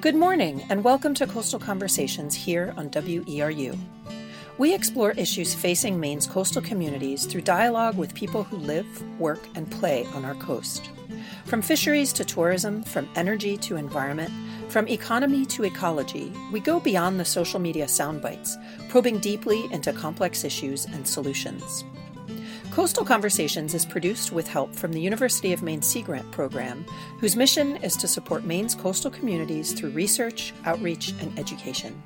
Good morning, and welcome to Coastal Conversations here on WERU. We explore issues facing Maine's coastal communities through dialogue with people who live, work, and play on our coast. From fisheries to tourism, from energy to environment, from economy to ecology, we go beyond the social media soundbites, probing deeply into complex issues and solutions. Coastal Conversations is produced with help from the University of Maine Sea Grant program, whose mission is to support Maine's coastal communities through research, outreach, and education.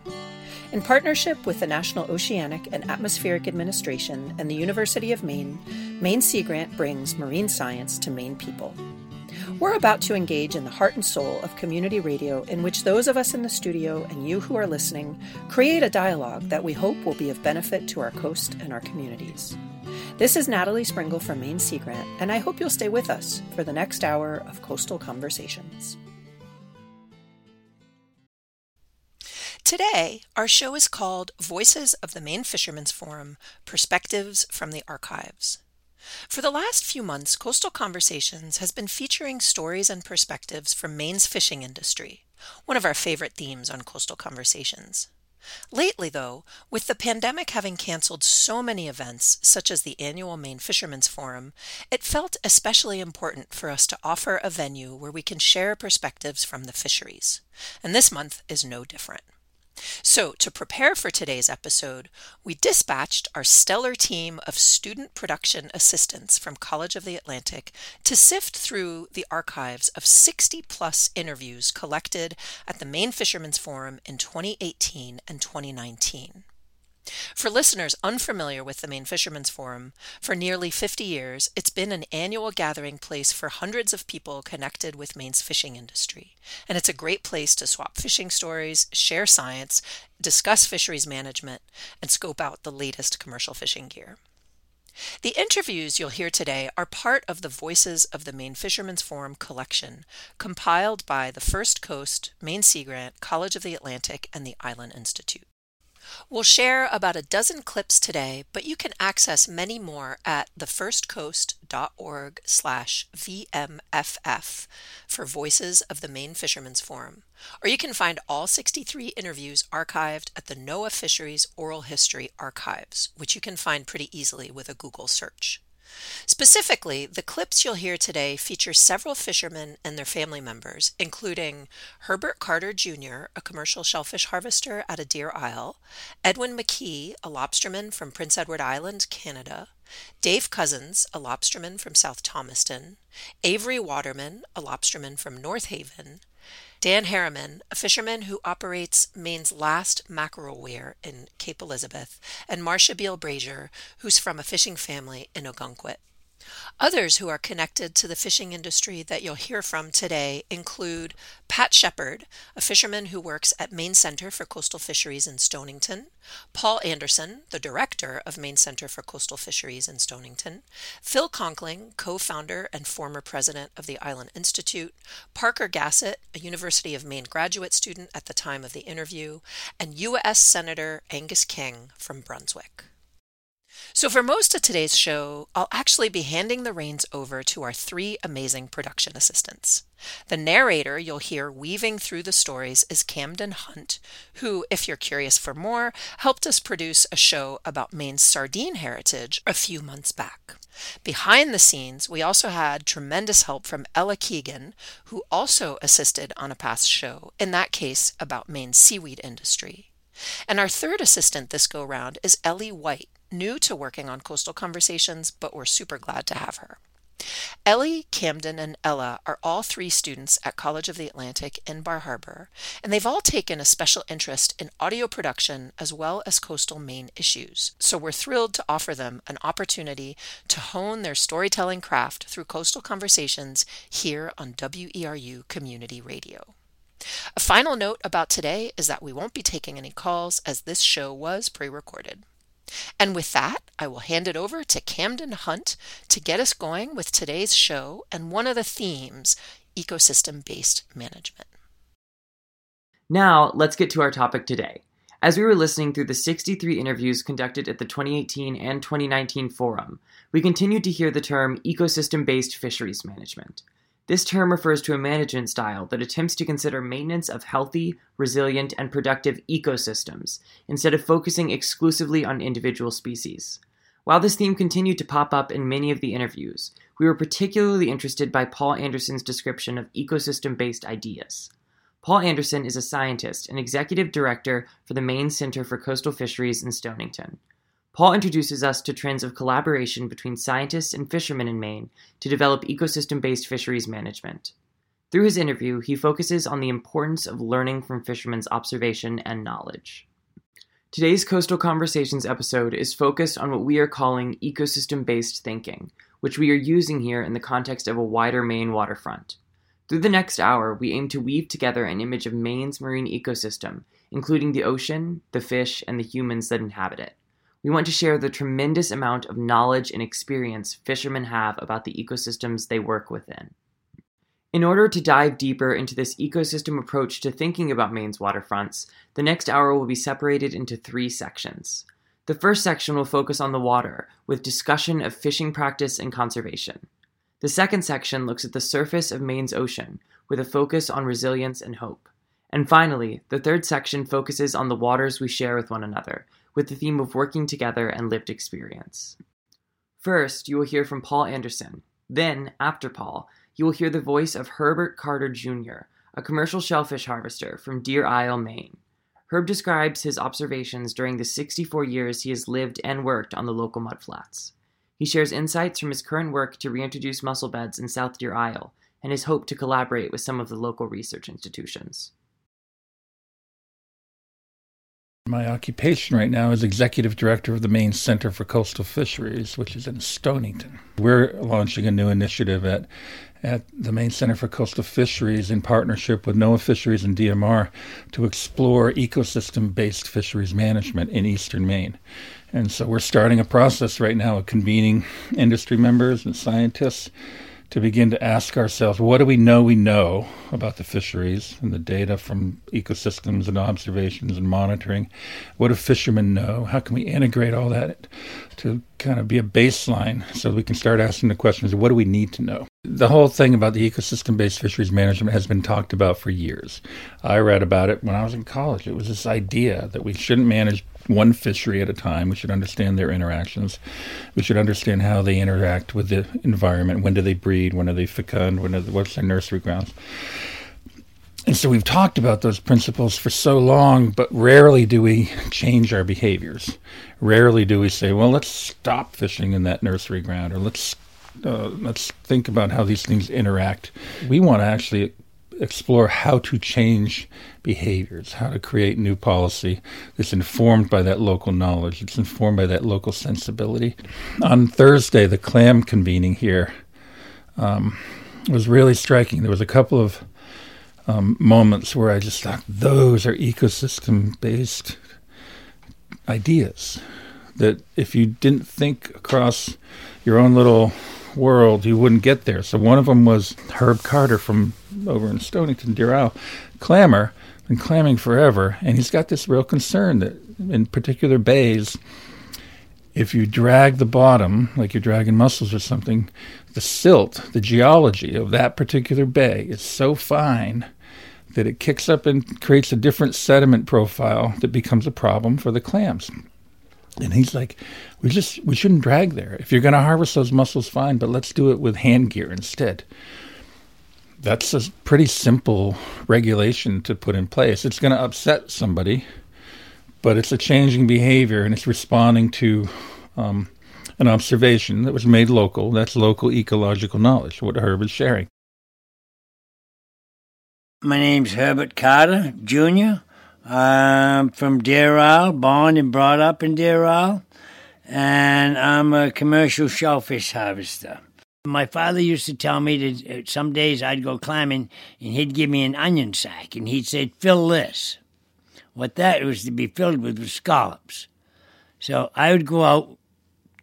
In partnership with the National Oceanic and Atmospheric Administration and the University of Maine, Maine Sea Grant brings marine science to Maine people. We're about to engage in the heart and soul of community radio, in which those of us in the studio and you who are listening create a dialogue that we hope will be of benefit to our coast and our communities. This is Natalie Springle from Maine Sea Grant, and I hope you'll stay with us for the next hour of Coastal Conversations. Today, our show is called Voices of the Maine Fishermen's Forum Perspectives from the Archives. For the last few months, Coastal Conversations has been featuring stories and perspectives from Maine's fishing industry, one of our favorite themes on Coastal Conversations. Lately, though, with the pandemic having canceled so many events, such as the annual Maine Fishermen's Forum, it felt especially important for us to offer a venue where we can share perspectives from the fisheries. And this month is no different. So, to prepare for today's episode, we dispatched our stellar team of student production assistants from College of the Atlantic to sift through the archives of 60 plus interviews collected at the Maine Fishermen's Forum in 2018 and 2019. For listeners unfamiliar with the Maine Fishermen's Forum, for nearly 50 years, it's been an annual gathering place for hundreds of people connected with Maine's fishing industry. And it's a great place to swap fishing stories, share science, discuss fisheries management, and scope out the latest commercial fishing gear. The interviews you'll hear today are part of the Voices of the Maine Fishermen's Forum collection, compiled by the First Coast, Maine Sea Grant, College of the Atlantic, and the Island Institute. We'll share about a dozen clips today, but you can access many more at thefirstcoast.org slash VMFF for Voices of the Maine Fishermen's Forum. Or you can find all 63 interviews archived at the NOAA Fisheries Oral History Archives, which you can find pretty easily with a Google search. Specifically, the clips you'll hear today feature several fishermen and their family members, including Herbert Carter Jr., a commercial shellfish harvester at Deer Isle, Edwin McKee, a lobsterman from Prince Edward Island, Canada, Dave Cousins, a lobsterman from South Thomaston, Avery Waterman, a lobsterman from North Haven, Dan Harriman, a fisherman who operates Maine's last mackerel weir in Cape Elizabeth, and Marcia Beal Brazier, who's from a fishing family in Ogunquit. Others who are connected to the fishing industry that you'll hear from today include Pat Shepard, a fisherman who works at Maine Center for Coastal Fisheries in Stonington, Paul Anderson, the director of Maine Center for Coastal Fisheries in Stonington, Phil Conkling, co founder and former president of the Island Institute, Parker Gassett, a University of Maine graduate student at the time of the interview, and U.S. Senator Angus King from Brunswick. So, for most of today's show, I'll actually be handing the reins over to our three amazing production assistants. The narrator you'll hear weaving through the stories is Camden Hunt, who, if you're curious for more, helped us produce a show about Maine's sardine heritage a few months back. Behind the scenes, we also had tremendous help from Ella Keegan, who also assisted on a past show, in that case about Maine's seaweed industry. And our third assistant this go round is Ellie White, new to working on coastal conversations, but we're super glad to have her. Ellie, Camden, and Ella are all three students at College of the Atlantic in Bar Harbor, and they've all taken a special interest in audio production as well as coastal Maine issues. So we're thrilled to offer them an opportunity to hone their storytelling craft through coastal conversations here on WERU Community Radio. A final note about today is that we won't be taking any calls as this show was pre recorded. And with that, I will hand it over to Camden Hunt to get us going with today's show and one of the themes ecosystem based management. Now, let's get to our topic today. As we were listening through the 63 interviews conducted at the 2018 and 2019 forum, we continued to hear the term ecosystem based fisheries management. This term refers to a management style that attempts to consider maintenance of healthy, resilient, and productive ecosystems instead of focusing exclusively on individual species. While this theme continued to pop up in many of the interviews, we were particularly interested by Paul Anderson's description of ecosystem based ideas. Paul Anderson is a scientist and executive director for the Maine Center for Coastal Fisheries in Stonington. Paul introduces us to trends of collaboration between scientists and fishermen in Maine to develop ecosystem based fisheries management. Through his interview, he focuses on the importance of learning from fishermen's observation and knowledge. Today's Coastal Conversations episode is focused on what we are calling ecosystem based thinking, which we are using here in the context of a wider Maine waterfront. Through the next hour, we aim to weave together an image of Maine's marine ecosystem, including the ocean, the fish, and the humans that inhabit it. We want to share the tremendous amount of knowledge and experience fishermen have about the ecosystems they work within. In order to dive deeper into this ecosystem approach to thinking about Maine's waterfronts, the next hour will be separated into three sections. The first section will focus on the water, with discussion of fishing practice and conservation. The second section looks at the surface of Maine's ocean, with a focus on resilience and hope. And finally, the third section focuses on the waters we share with one another, with the theme of working together and lived experience. First, you will hear from Paul Anderson. Then, after Paul, you will hear the voice of Herbert Carter Jr., a commercial shellfish harvester from Deer Isle, Maine. Herb describes his observations during the 64 years he has lived and worked on the local mudflats. He shares insights from his current work to reintroduce mussel beds in South Deer Isle and his hope to collaborate with some of the local research institutions. My occupation right now is executive director of the Maine Center for Coastal Fisheries, which is in Stonington. We're launching a new initiative at at the Maine Center for Coastal Fisheries in partnership with NOAA Fisheries and DMR to explore ecosystem based fisheries management in eastern Maine. And so we're starting a process right now of convening industry members and scientists to begin to ask ourselves what do we know we know about the fisheries and the data from ecosystems and observations and monitoring? What do fishermen know? How can we integrate all that to kind of be a baseline so we can start asking the questions what do we need to know? The whole thing about the ecosystem based fisheries management has been talked about for years. I read about it when I was in college. It was this idea that we shouldn't manage one fishery at a time. We should understand their interactions. We should understand how they interact with the environment. When do they breed? When are they fecund? When are what's their nursery grounds? And so we've talked about those principles for so long, but rarely do we change our behaviors. Rarely do we say, "Well, let's stop fishing in that nursery ground," or "Let's uh, let's think about how these things interact." We want to actually explore how to change behaviors, how to create new policy that's informed by that local knowledge, it's informed by that local sensibility. On Thursday, the clam convening here um, was really striking. There was a couple of um, moments where I just thought those are ecosystem based ideas that if you didn't think across your own little world, you wouldn't get there. So one of them was Herb Carter from over in Stonington, Deer Isle, clammer, been clamming forever, and he's got this real concern that in particular bays, if you drag the bottom, like you're dragging mussels or something, the silt, the geology of that particular bay is so fine that it kicks up and creates a different sediment profile that becomes a problem for the clams. And he's like, we just we shouldn't drag there. If you're going to harvest those mussels, fine, but let's do it with hand gear instead. That's a pretty simple regulation to put in place. It's going to upset somebody, but it's a changing behavior and it's responding to um, an observation that was made local. That's local ecological knowledge, what Herb is sharing. My name's Herbert Carter, Jr. I'm from Deer Isle, born and brought up in Deer Isle, and I'm a commercial shellfish harvester. My father used to tell me that uh, some days I'd go clamming and he'd give me an onion sack and he'd say, fill this. What that was to be filled with was scallops. So I would go out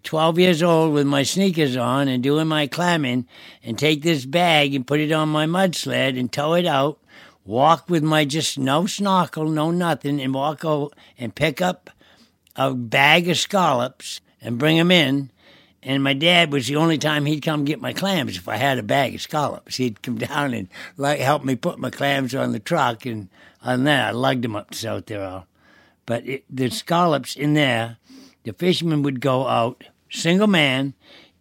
12 years old with my sneakers on and doing my clamming and take this bag and put it on my mud sled and tow it out walk with my just no snorkel, no nothing, and walk over and pick up a bag of scallops and bring them in. And my dad was the only time he'd come get my clams if I had a bag of scallops. He'd come down and like help me put my clams on the truck, and on that I lugged them up to South Deer Isle. But it, the scallops in there, the fishermen would go out single man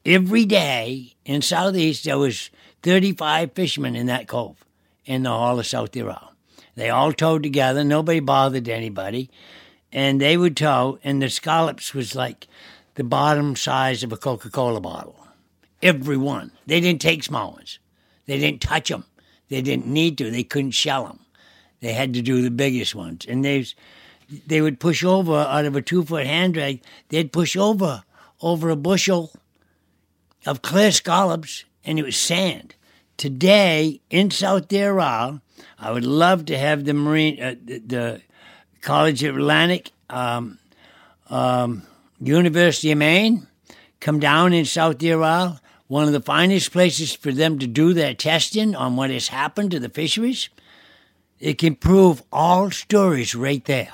every day in southeast. There was thirty five fishermen in that cove in the hall of South Deer Isle. They all towed together. Nobody bothered anybody, and they would tow. And the scallops was like the bottom size of a Coca Cola bottle. Every one. They didn't take small ones. They didn't touch them. They didn't need to. They couldn't shell them. They had to do the biggest ones. And they, they would push over out of a two foot hand drag. They'd push over over a bushel of clear scallops, and it was sand. Today in South Deer Isle, I would love to have the Marine, uh, the, the, College of Atlantic, um, um, University of Maine, come down in South Deer Isle. One of the finest places for them to do their testing on what has happened to the fisheries. It can prove all stories right there.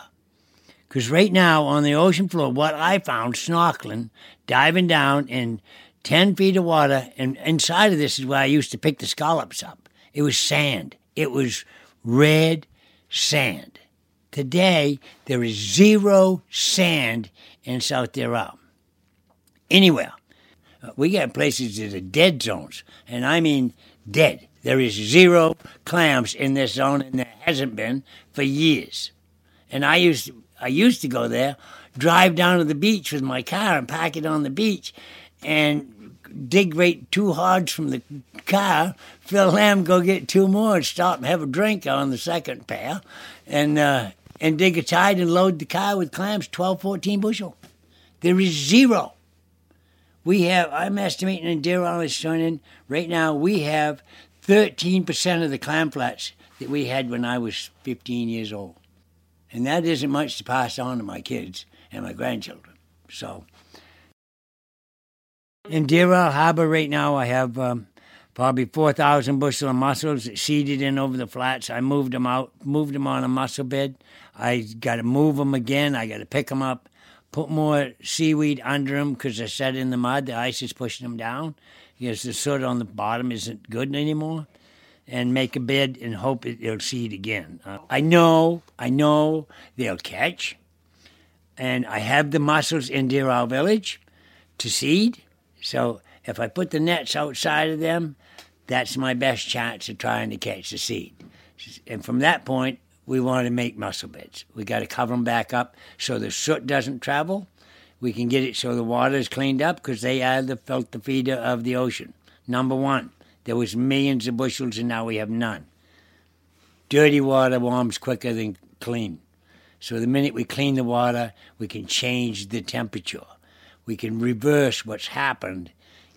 Because right now on the ocean floor, what I found snorkeling, diving down in 10 feet of water, and inside of this is where I used to pick the scallops up. It was sand. It was red sand. Today, there is zero sand in South Deer Isle. Anywhere. Uh, we got places that are dead zones, and I mean dead. There is zero clams in this zone, and there hasn't been for years. And I used to, I used to go there, drive down to the beach with my car and park it on the beach, and dig right two hods from the car, fill them, go get two more, and stop and have a drink on the second pair, and uh, and dig a tide and load the car with clams, 12, 14 bushel. There is zero. We have, I'm estimating in Deer Island Stoning, right now we have 13% of the clam flats that we had when I was 15 years old. And that isn't much to pass on to my kids and my grandchildren. So, in Deer Isle Harbor right now, I have um, probably 4,000 bushel of mussels seeded in over the flats. I moved them out, moved them on a mussel bed. I got to move them again. I got to pick them up, put more seaweed under them because they're set in the mud. The ice is pushing them down because the soot on the bottom isn't good anymore. And make a bed and hope it, will seed again. Uh, I know, I know they'll catch. And I have the mussels in Deer Isle Village to seed so if I put the nets outside of them, that's my best chance of trying to catch the seed. And from that point, we want to make mussel beds. We got to cover them back up so the soot doesn't travel. We can get it so the water is cleaned up because they are the filter feeder of the ocean. Number one, there was millions of bushels and now we have none. Dirty water warms quicker than clean. So the minute we clean the water, we can change the temperature we can reverse what's happened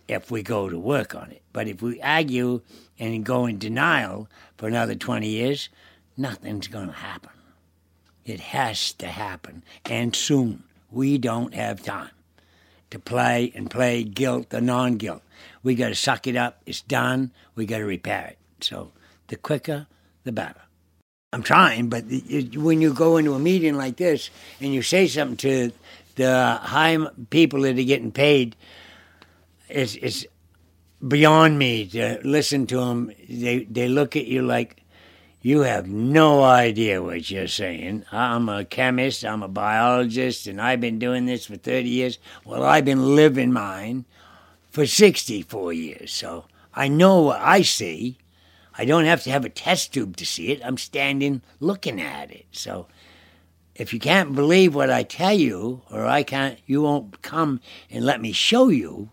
if we go to work on it. But if we argue and go in denial for another 20 years, nothing's going to happen. It has to happen, and soon. We don't have time to play and play guilt or non guilt. We got to suck it up. It's done. We got to repair it. So the quicker, the better. I'm trying, but when you go into a meeting like this and you say something to the high people that are getting paid, it's, it's beyond me to listen to them. They, they look at you like you have no idea what you're saying. I'm a chemist, I'm a biologist, and I've been doing this for 30 years. Well, I've been living mine for 64 years, so I know what I see. I don't have to have a test tube to see it. I'm standing looking at it. So if you can't believe what I tell you, or I can't, you won't come and let me show you,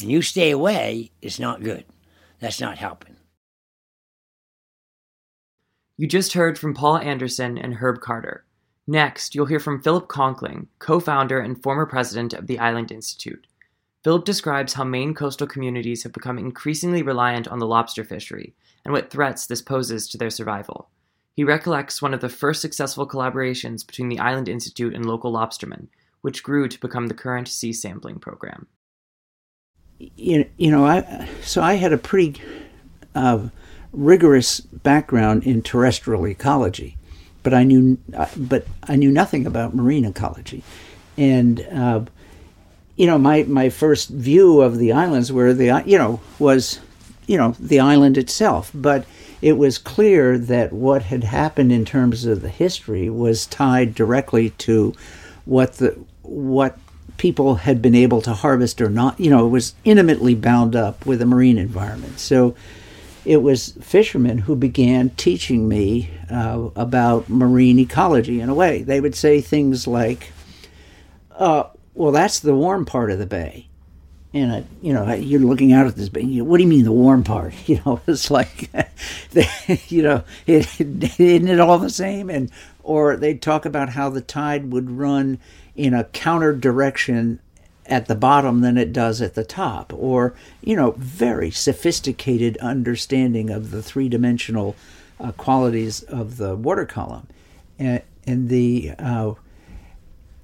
and you stay away, it's not good. That's not helping. You just heard from Paul Anderson and Herb Carter. Next, you'll hear from Philip Conkling, co founder and former president of the Island Institute. Philip describes how Maine coastal communities have become increasingly reliant on the lobster fishery and what threats this poses to their survival. He recollects one of the first successful collaborations between the Island Institute and local lobstermen, which grew to become the current sea sampling program. You, you know, I, so I had a pretty uh, rigorous background in terrestrial ecology, but I knew, uh, but I knew nothing about marine ecology, and uh, you know, my, my first view of the islands were the, you know, was, you know, the island itself. But it was clear that what had happened in terms of the history was tied directly to what the, what people had been able to harvest or not. You know, it was intimately bound up with the marine environment. So it was fishermen who began teaching me uh, about marine ecology in a way. They would say things like, uh, well, that's the warm part of the bay. And, you know, you're looking out at this bay. what do you mean the warm part? You know, it's like, you know, isn't it all the same? And, or they'd talk about how the tide would run in a counter direction at the bottom than it does at the top, or you know, very sophisticated understanding of the three-dimensional uh, qualities of the water column, and, and the uh,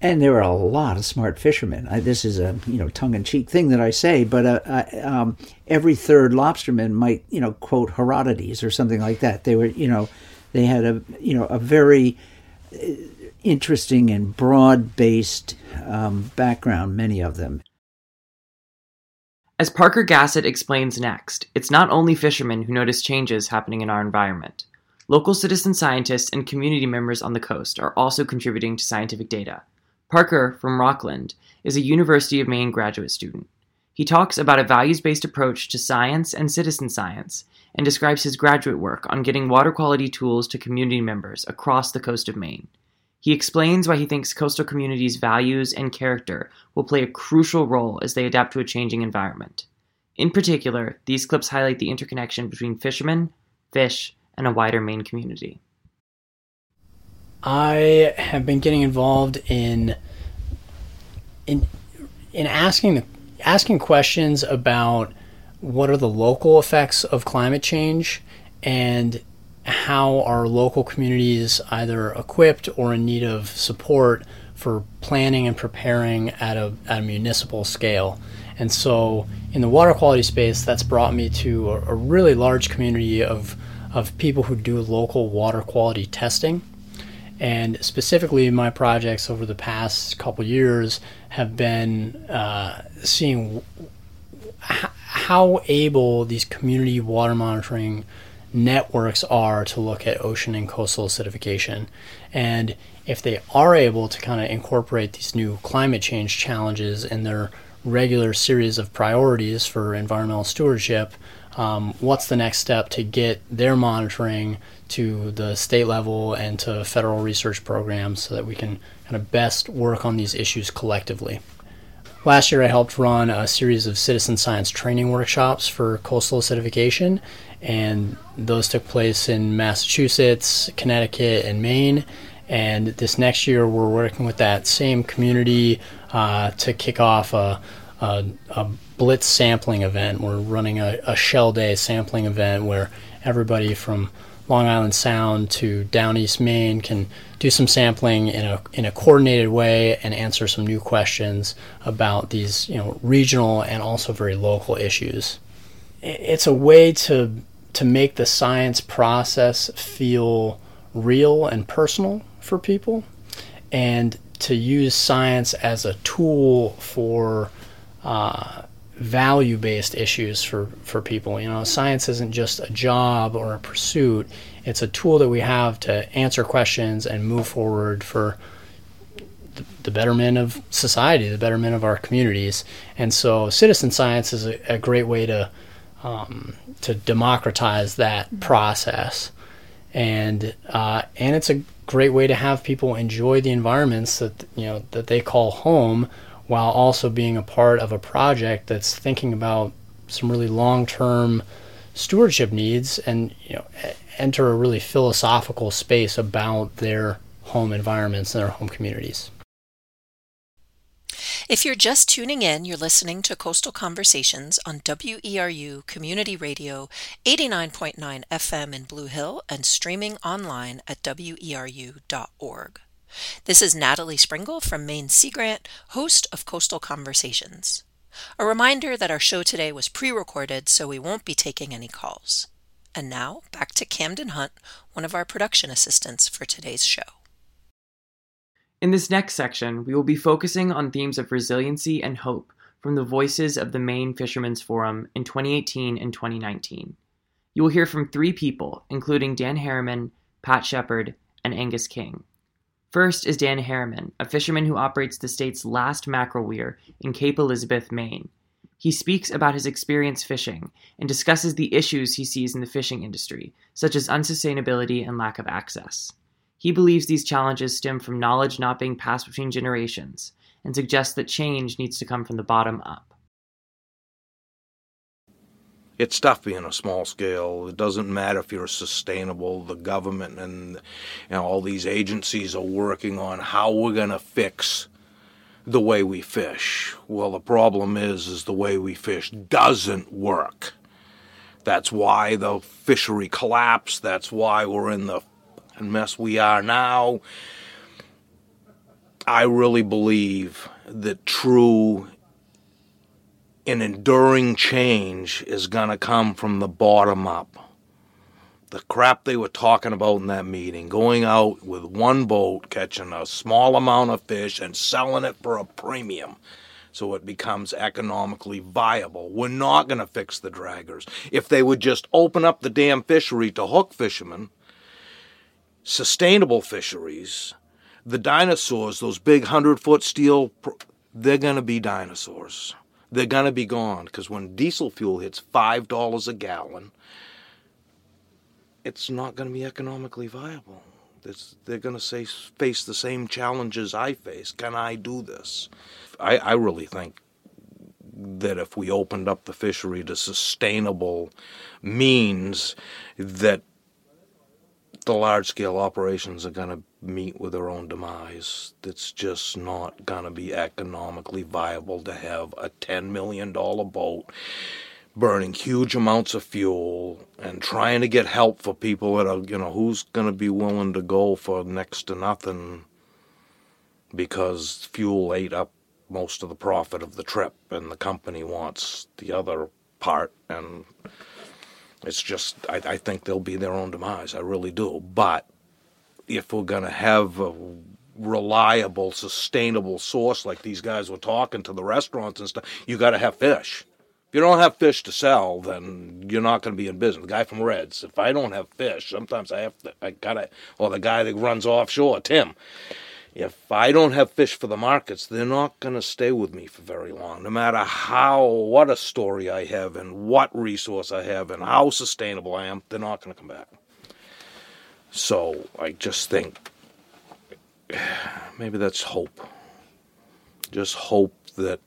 and there were a lot of smart fishermen. I, this is a you know tongue-in-cheek thing that I say, but uh, uh um, every third lobsterman might you know quote Herodotus or something like that. They were you know they had a you know a very interesting and broad based um, background, many of them. As Parker Gassett explains next, it's not only fishermen who notice changes happening in our environment. Local citizen scientists and community members on the coast are also contributing to scientific data. Parker, from Rockland, is a University of Maine graduate student. He talks about a values based approach to science and citizen science and describes his graduate work on getting water quality tools to community members across the coast of Maine. He explains why he thinks coastal communities' values and character will play a crucial role as they adapt to a changing environment. In particular, these clips highlight the interconnection between fishermen, fish, and a wider Maine community. I have been getting involved in in in asking asking questions about what are the local effects of climate change and how are local communities either equipped or in need of support for planning and preparing at a, at a municipal scale. And so, in the water quality space, that's brought me to a, a really large community of, of people who do local water quality testing. And specifically, my projects over the past couple years have been uh, seeing how able these community water monitoring networks are to look at ocean and coastal acidification. And if they are able to kind of incorporate these new climate change challenges in their regular series of priorities for environmental stewardship, um, what's the next step to get their monitoring to the state level and to federal research programs so that we can kind of best work on these issues collectively? Last year, I helped run a series of citizen science training workshops for coastal acidification, and those took place in Massachusetts, Connecticut, and Maine. And this next year, we're working with that same community uh, to kick off a, a, a, blitz sampling event. We're running a, a shell day sampling event where everybody from Long Island Sound to down East Maine can do some sampling in a in a coordinated way and answer some new questions about these you know regional and also very local issues. It's a way to to make the science process feel real and personal for people and to use science as a tool for uh, value based issues for, for people. You know, science isn't just a job or a pursuit, it's a tool that we have to answer questions and move forward for the, the betterment of society, the betterment of our communities. And so, citizen science is a, a great way to um, to democratize that process, and uh, and it's a great way to have people enjoy the environments that you know that they call home, while also being a part of a project that's thinking about some really long-term stewardship needs, and you know enter a really philosophical space about their home environments and their home communities. If you're just tuning in, you're listening to Coastal Conversations on WERU Community Radio 89.9 FM in Blue Hill and streaming online at weru.org. This is Natalie Springle from Maine Sea Grant, host of Coastal Conversations. A reminder that our show today was pre recorded, so we won't be taking any calls. And now, back to Camden Hunt, one of our production assistants for today's show. In this next section, we will be focusing on themes of resiliency and hope from the voices of the Maine Fishermen's Forum in 2018 and 2019. You will hear from three people, including Dan Harriman, Pat Shepard, and Angus King. First is Dan Harriman, a fisherman who operates the state's last mackerel weir in Cape Elizabeth, Maine. He speaks about his experience fishing and discusses the issues he sees in the fishing industry, such as unsustainability and lack of access. He believes these challenges stem from knowledge not being passed between generations and suggests that change needs to come from the bottom up. It's tough being a small scale. It doesn't matter if you're sustainable. The government and you know, all these agencies are working on how we're going to fix the way we fish. Well, the problem is, is the way we fish doesn't work. That's why the fishery collapsed. That's why we're in the mess we are now. I really believe that true and enduring change is going to come from the bottom up. The crap they were talking about in that meeting, going out with one boat, catching a small amount of fish, and selling it for a premium so it becomes economically viable. We're not going to fix the draggers. If they would just open up the damn fishery to hook fishermen, sustainable fisheries, the dinosaurs, those big 100 foot steel, they're going to be dinosaurs. They're going to be gone because when diesel fuel hits $5 a gallon, it's not going to be economically viable. It's, they're going to face the same challenges I face. Can I do this? I, I really think that if we opened up the fishery to sustainable means, that the large scale operations are going to meet with their own demise. That's just not going to be economically viable to have a $10 million boat burning huge amounts of fuel and trying to get help for people that are, you know, who's going to be willing to go for next to nothing because fuel ate up most of the profit of the trip and the company wants the other part and it's just, I, I think they'll be their own demise. I really do. But if we're going to have a reliable, sustainable source like these guys were talking to the restaurants and stuff, you got to have fish. If you don't have fish to sell, then you're not going to be in business. The guy from Reds, if I don't have fish, sometimes I have to, I got to, or the guy that runs offshore, Tim, if I don't have fish for the markets, they're not going to stay with me for very long. No matter how, what a story I have and what resource I have and how sustainable I am, they're not going to come back. So I just think maybe that's hope. Just hope that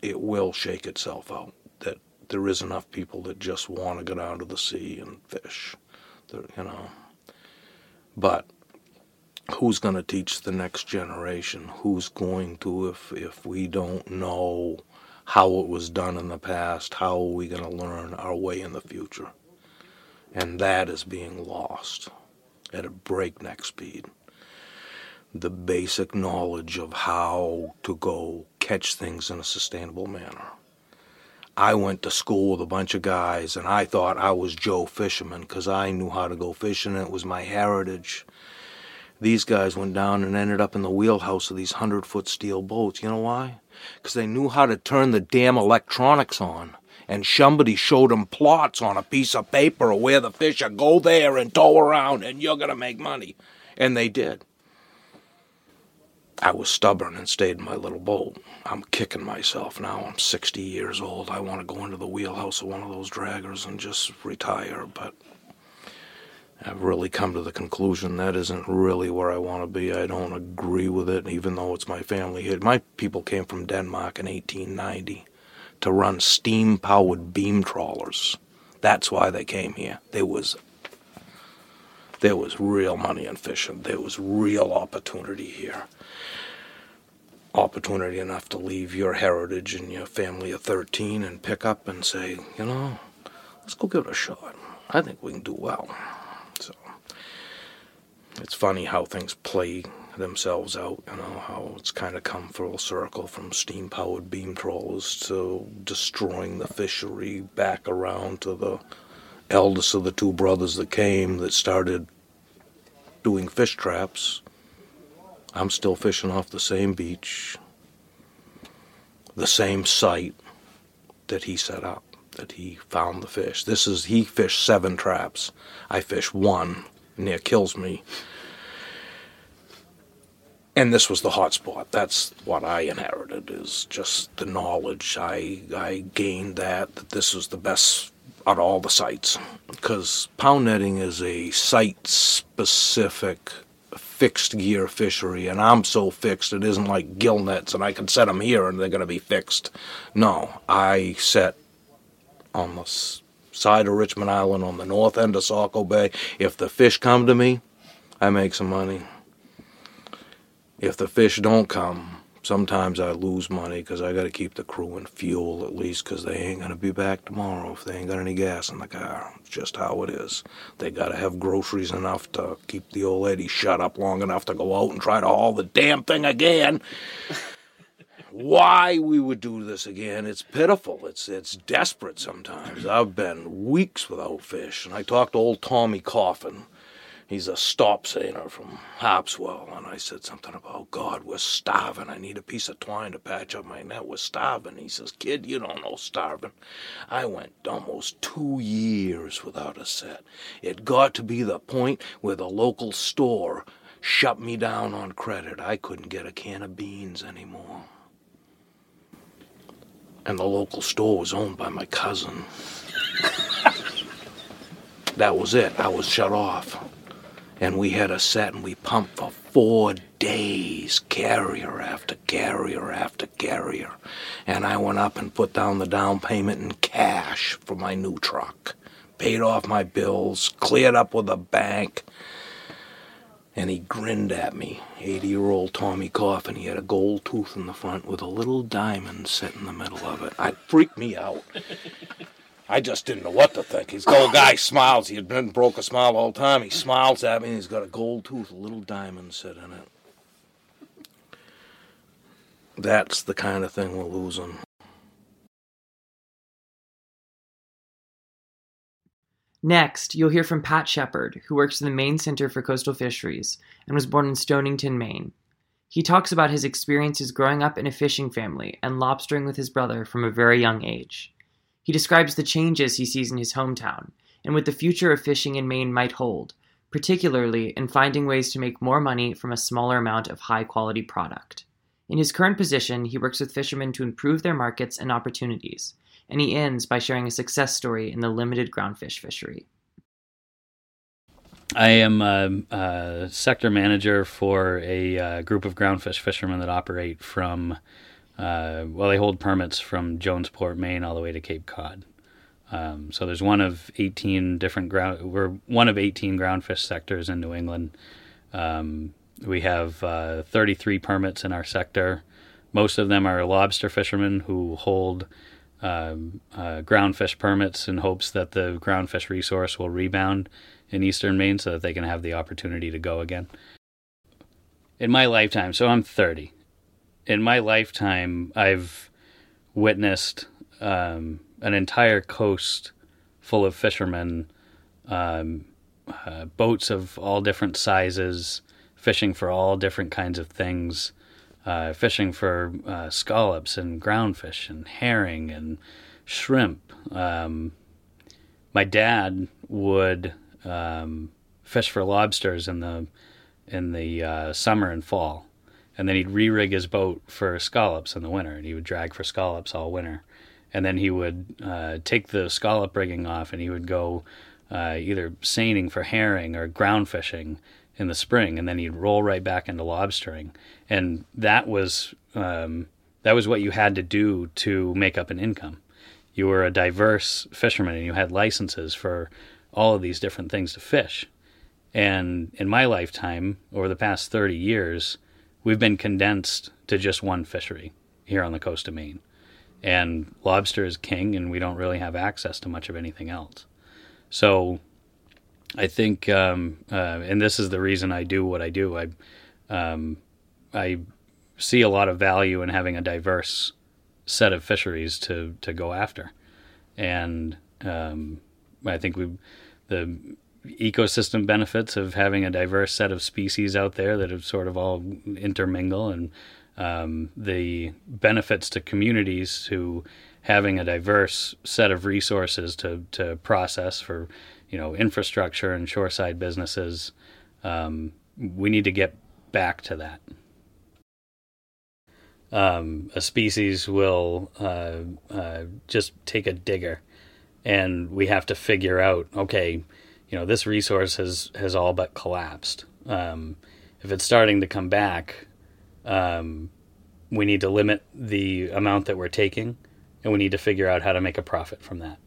it will shake itself out. That there is enough people that just want to go down to the sea and fish. you know. But who's going to teach the next generation? Who's going to, if, if we don't know how it was done in the past, how are we going to learn our way in the future? And that is being lost at a breakneck speed. The basic knowledge of how to go catch things in a sustainable manner. I went to school with a bunch of guys and I thought I was Joe Fisherman because I knew how to go fishing. and It was my heritage these guys went down and ended up in the wheelhouse of these 100 foot steel boats. You know why? Because they knew how to turn the damn electronics on. And somebody showed them plots on a piece of paper of where the fish are. Go there and tow around, and you're going to make money. And they did. I was stubborn and stayed in my little boat. I'm kicking myself now. I'm 60 years old. I want to go into the wheelhouse of one of those draggers and just retire, but I've really come to the conclusion that isn't really where I want to be. I don't agree with it, even though it's my family. My people came from Denmark in 1890 to run steam powered beam trawlers. That's why they came here. There was there was real money in fishing. There was real opportunity here. Opportunity enough to leave your heritage and your family of 13 and pick up and say, you know, let's go give it a shot. I think we can do well So it's funny how things play themselves out, you know, how it's kind of come full circle from steam powered beam trawlers to destroying the fishery back around to the eldest of the two brothers that came that started doing fish traps I'm still fishing off the same beach, the same site that he set up, that he found the fish. This is, he fished seven traps. I fished one, near kills me. And this was the hot spot. That's what I inherited is just the knowledge. I I gained that that this was the best out of all the sites because pound netting is a site specific fixed gear fishery and I'm so fixed it isn't like gill nets and I can set them here and they're going to be fixed. No, I set on the side of Richmond Island on the north end of Saco Bay. If the fish come to me, I make some money. If the fish don't come, sometimes I lose money because I got to keep the crew in fuel at least because they ain't going to be back tomorrow if they ain't got any gas in the car. It's just how it is. They got to have groceries enough to keep the old lady shut up long enough to go out and try to haul the damn thing again. Why we would do this again? It's pitiful. It's it's desperate sometimes. I've been weeks without fish, and I talked to old Tommy Coffin he's a stop seiner from Harpswell. And I said something about, God, we're starving. I need a piece of twine to patch up my net. We're starving. He says, Kid, you don't know starving. I went almost two years without a set. It got to be the point where the local store shut me down on credit. I couldn't get a can of beans anymore. And the local store was owned by my cousin. that was it. I was shut off and we had a set and we pumped for four days, carrier after carrier after carrier. And I went up and put down the down payment in cash for my new truck, paid off my bills, cleared up with the bank. And he grinned at me, 80 year old Tommy Coffin. He had a gold tooth in the front with a little diamond set in the middle of it. It freaked me out. I just didn't know what to think. His old guy smiles. He had been broke a smile all the time. He smiles at me and he's got a gold tooth, a little diamond set in it. That's the kind of thing we're losing. Next, you'll hear from Pat Shepard, who works in the Maine Center for Coastal Fisheries and was born in Stonington, Maine. He talks about his experiences growing up in a fishing family and lobstering with his brother from a very young age. He describes the changes he sees in his hometown and what the future of fishing in Maine might hold, particularly in finding ways to make more money from a smaller amount of high quality product. In his current position, he works with fishermen to improve their markets and opportunities, and he ends by sharing a success story in the limited groundfish fishery. I am a, a sector manager for a uh, group of groundfish fishermen that operate from uh, well, they hold permits from Jonesport, Maine, all the way to Cape Cod. Um, so there's one of 18 different ground. We're one of 18 groundfish sectors in New England. Um, we have uh, 33 permits in our sector. Most of them are lobster fishermen who hold um, uh, groundfish permits in hopes that the groundfish resource will rebound in eastern Maine so that they can have the opportunity to go again. In my lifetime, so I'm 30 in my lifetime, I've witnessed um, an entire coast full of fishermen, um, uh, boats of all different sizes, fishing for all different kinds of things, uh, fishing for uh, scallops and groundfish and herring and shrimp. Um, my dad would um, fish for lobsters in the in the uh, summer and fall and then he'd re-rig his boat for scallops in the winter, and he would drag for scallops all winter. And then he would uh, take the scallop rigging off, and he would go uh, either seining for herring or ground fishing in the spring, and then he'd roll right back into lobstering. And that was um, that was what you had to do to make up an income. You were a diverse fisherman, and you had licenses for all of these different things to fish. And in my lifetime, over the past 30 years, we've been condensed to just one fishery here on the coast of Maine. And lobster is king, and we don't really have access to much of anything else. So I think, um, uh, and this is the reason I do what I do. I, um, I see a lot of value in having a diverse set of fisheries to to go after, and um, I think we the ecosystem benefits of having a diverse set of species out there that have sort of all intermingle and um, the benefits to communities to having a diverse set of resources to, to process for you know infrastructure and shoreside businesses um, we need to get back to that. Um, a species will uh, uh, just take a digger and we have to figure out okay you know this resource has has all but collapsed um, if it's starting to come back um, we need to limit the amount that we're taking and we need to figure out how to make a profit from that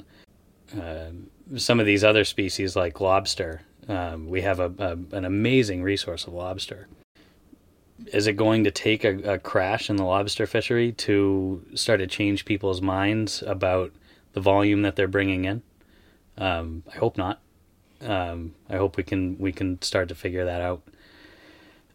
uh, some of these other species like lobster um, we have a, a, an amazing resource of lobster is it going to take a, a crash in the lobster fishery to start to change people's minds about the volume that they're bringing in. Um, I hope not. Um, I hope we can we can start to figure that out.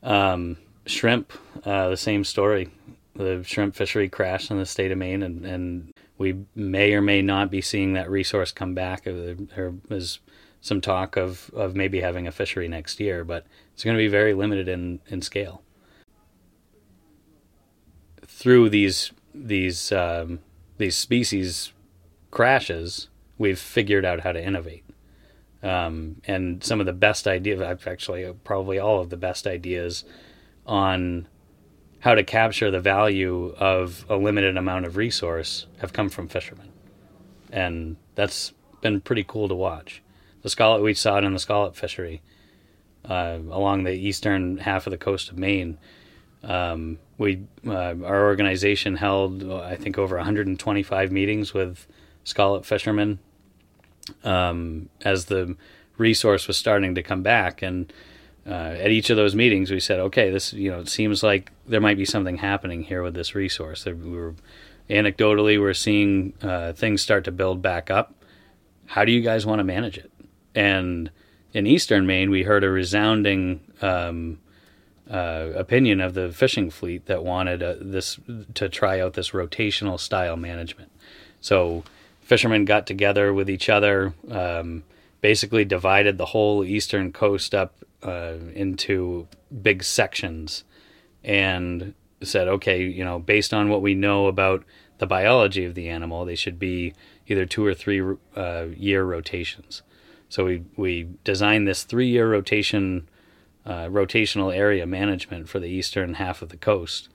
Um, shrimp, uh, the same story. The shrimp fishery crashed in the state of Maine, and, and we may or may not be seeing that resource come back. There is some talk of, of maybe having a fishery next year, but it's going to be very limited in, in scale. Through these these um, these species crashes, we've figured out how to innovate. Um, and some of the best ideas, actually, probably all of the best ideas on how to capture the value of a limited amount of resource have come from fishermen. And that's been pretty cool to watch. The scallop, we saw it in the scallop fishery uh, along the eastern half of the coast of Maine. Um, we, uh, our organization held, I think, over 125 meetings with scallop fishermen um, as the resource was starting to come back. And uh, at each of those meetings, we said, okay, this you know it seems like there might be something happening here with this resource. We were anecdotally we're seeing uh, things start to build back up. How do you guys want to manage it? And in eastern Maine, we heard a resounding um, uh, opinion of the fishing fleet that wanted uh, this to try out this rotational style management. So fishermen got together with each other, um, basically divided the whole eastern coast up uh, into big sections, and said, okay, you know, based on what we know about the biology of the animal, they should be either two or three uh, year rotations. So we we designed this three year rotation uh, rotational area management for the eastern half of the coast,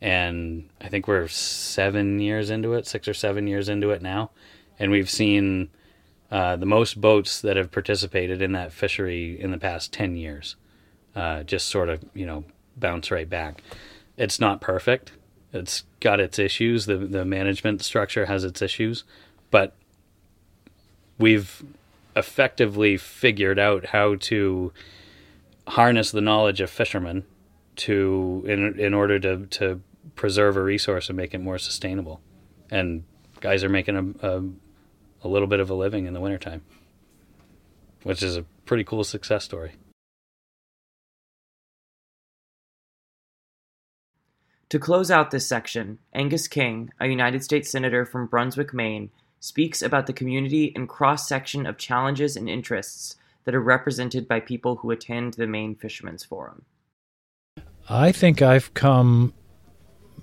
and I think we're seven years into it, six or seven years into it now, and we've seen uh, the most boats that have participated in that fishery in the past 10 years uh, just sort of you know bounce right back. It's not perfect. It's got its issues. The, the management structure has its issues. But we've effectively figured out how to harness the knowledge of fishermen to in in order to to preserve a resource and make it more sustainable. And guys are making a, a a little bit of a living in the wintertime, which is a pretty cool success story. To close out this section, Angus King, a United States Senator from Brunswick, Maine, speaks about the community and cross section of challenges and interests that are represented by people who attend the Maine Fishermen's Forum. I think I've come,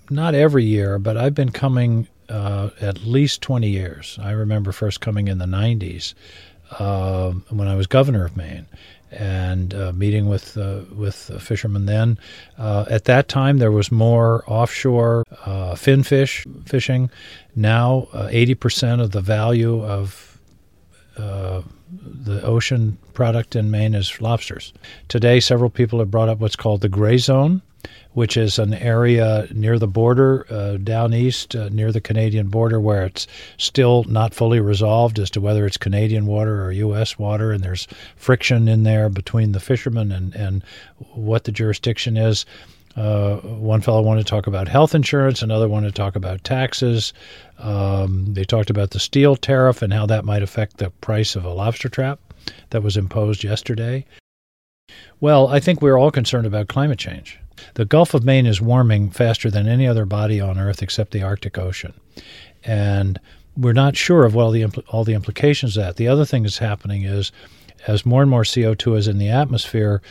not every year, but I've been coming uh, at least 20 years. I remember first coming in the 90s uh, when I was governor of Maine and uh, meeting with uh, with fishermen then. Uh, at that time, there was more offshore uh, finfish fishing. Now, 80% of the value of the ocean product in Maine is lobsters. Today, several people have brought up what's called the gray zone, which is an area near the border, uh, down east, uh, near the Canadian border, where it's still not fully resolved as to whether it's Canadian water or U.S. water, and there's friction in there between the fishermen and, and what the jurisdiction is. Uh, one fellow wanted to talk about health insurance, another wanted to talk about taxes. Um, they talked about the steel tariff and how that might affect the price of a lobster trap that was imposed yesterday. Well, I think we're all concerned about climate change. The Gulf of Maine is warming faster than any other body on Earth except the Arctic Ocean. And we're not sure of all the, impl- all the implications of that. The other thing that's happening is as more and more CO2 is in the atmosphere,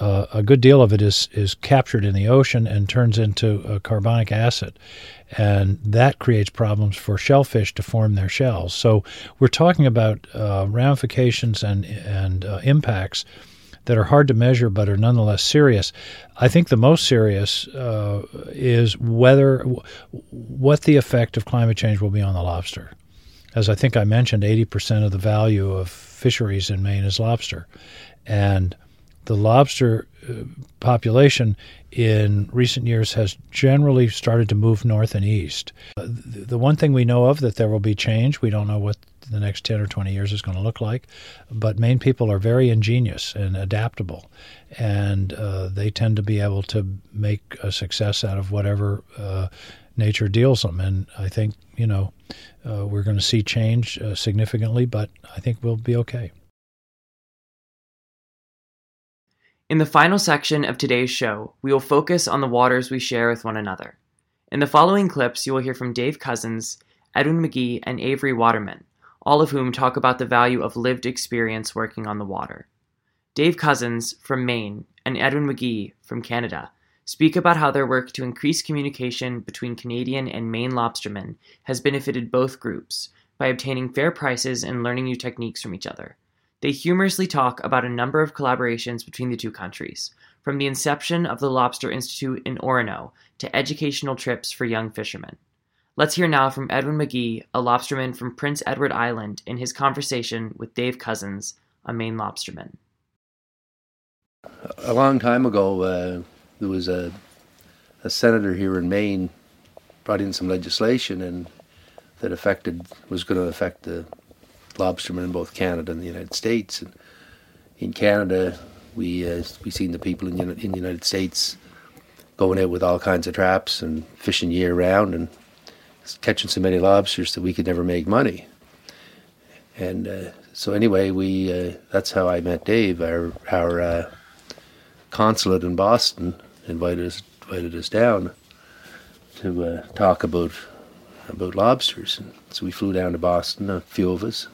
uh, a good deal of it is is captured in the ocean and turns into carbonic acid, and that creates problems for shellfish to form their shells. So we're talking about uh, ramifications and and uh, impacts that are hard to measure but are nonetheless serious. I think the most serious uh, is whether what the effect of climate change will be on the lobster. As I think I mentioned, 80% of the value of fisheries in Maine is lobster, and the lobster uh, population in recent years has generally started to move north and east. Uh, the one thing we know of that there will be change. We don't know what the next 10 or 20 years is going to look like. But Maine people are very ingenious and adaptable, and uh, they tend to be able to make a success out of whatever uh, nature deals them. And I think, you know, uh, we're going to see change uh, significantly, but I think we'll be okay. In the final section of today's show, we will focus on the waters we share with one another. In the following clips, you will hear from Dave Cousins, Edwin McGee, and Avery Waterman, all of whom talk about the value of lived experience working on the water. Dave Cousins from Maine and Edwin McGee from Canada speak about how their work to increase communication between Canadian and Maine lobstermen has benefited both groups by obtaining fair prices and learning new techniques from each other. They humorously talk about a number of collaborations between the two countries, from the inception of the Lobster Institute in Orono to educational trips for young fishermen. Let's hear now from Edwin McGee, a lobsterman from Prince Edward Island, in his conversation with Dave Cousins, a Maine lobsterman. A long time ago, uh, there was a, a senator here in Maine brought in some legislation and that affected was going to affect the lobstermen in both Canada and the United States. And in Canada, we uh, we seen the people in, in the United States going out with all kinds of traps and fishing year round and catching so many lobsters that we could never make money. And uh, so anyway, we uh, that's how I met Dave. Our our uh, consulate in Boston invited us invited us down to uh, talk about about lobsters. And so we flew down to Boston, a few of us.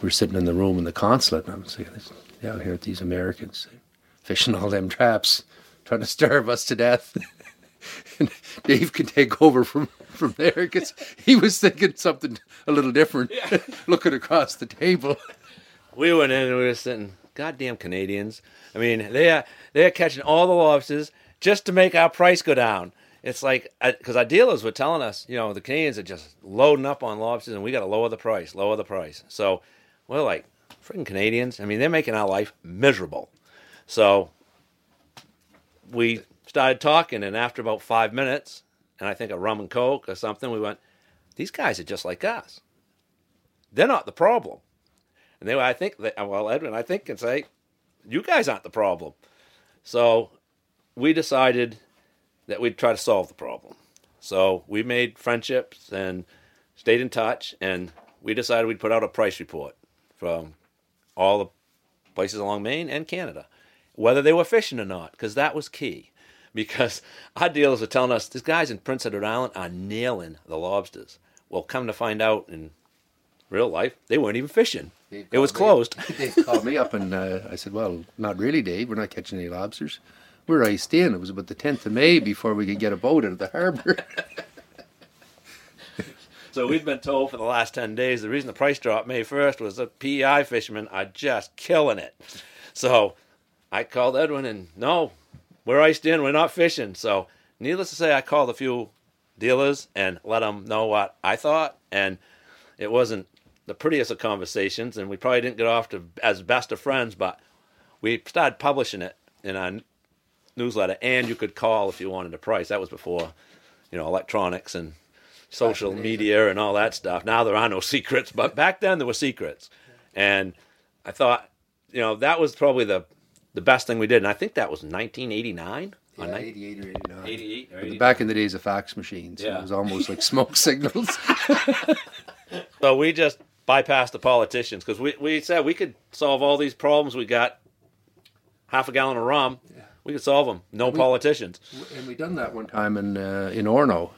We were sitting in the room in the consulate, and I'm saying, down here at these Americans fishing all them traps, trying to starve us to death. and Dave can take over from from there because he was thinking something a little different, yeah. looking across the table. We went in and we were sitting, goddamn Canadians. I mean, they are they are catching all the lobsters just to make our price go down. It's like uh, because our dealers were telling us, you know, the Canadians are just loading up on lobsters, and we got to lower the price, lower the price. So we're like, freaking Canadians. I mean, they're making our life miserable. So we started talking, and after about five minutes, and I think a rum and coke or something, we went, these guys are just like us. They're not the problem. And they, I think, that, well, Edwin, I think can say, you guys aren't the problem. So we decided that we'd try to solve the problem. So we made friendships and stayed in touch, and we decided we'd put out a price report from all the places along Maine and Canada, whether they were fishing or not, because that was key. Because our dealers are telling us these guys in Prince Edward Island are nailing the lobsters. Well, come to find out in real life, they weren't even fishing. It was closed. they called me up and uh, I said, "Well, not really, Dave. We're not catching any lobsters. We're iced in. It was about the 10th of May before we could get a boat out of the harbor." So we've been told for the last 10 days the reason the price dropped May 1st was the PEI fishermen are just killing it. So I called Edwin and no, we're iced in, we're not fishing. So needless to say, I called a few dealers and let them know what I thought. And it wasn't the prettiest of conversations, and we probably didn't get off to as best of friends, but we started publishing it in our newsletter, and you could call if you wanted a price. That was before, you know, electronics and social media and all that stuff. Now there are no secrets, but back then there were secrets. And I thought, you know, that was probably the the best thing we did. And I think that was 1989. Yeah, 88 or 89. 88 or 89. Back in the days of fax machines. Yeah. It was almost like smoke signals. so we just bypassed the politicians because we, we said we could solve all these problems. We got half a gallon of rum. Yeah. We could solve them. No and politicians. And we done that one time in uh, in Orono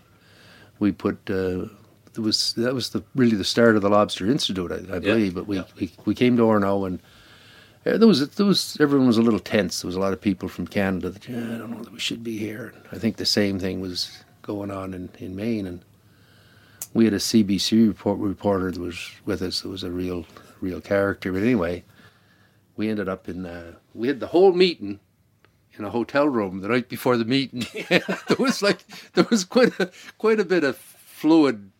we put uh, it was that was the really the start of the Lobster Institute, I, I believe. But we, we we came to Orono and there was there was everyone was a little tense. There was a lot of people from Canada that yeah, I don't know that we should be here. I think the same thing was going on in, in Maine, and we had a CBC report, reporter that was with us. That was a real real character. But anyway, we ended up in uh, we had the whole meeting in a hotel room the night before the meeting. there was like there was quite a quite a bit of fluid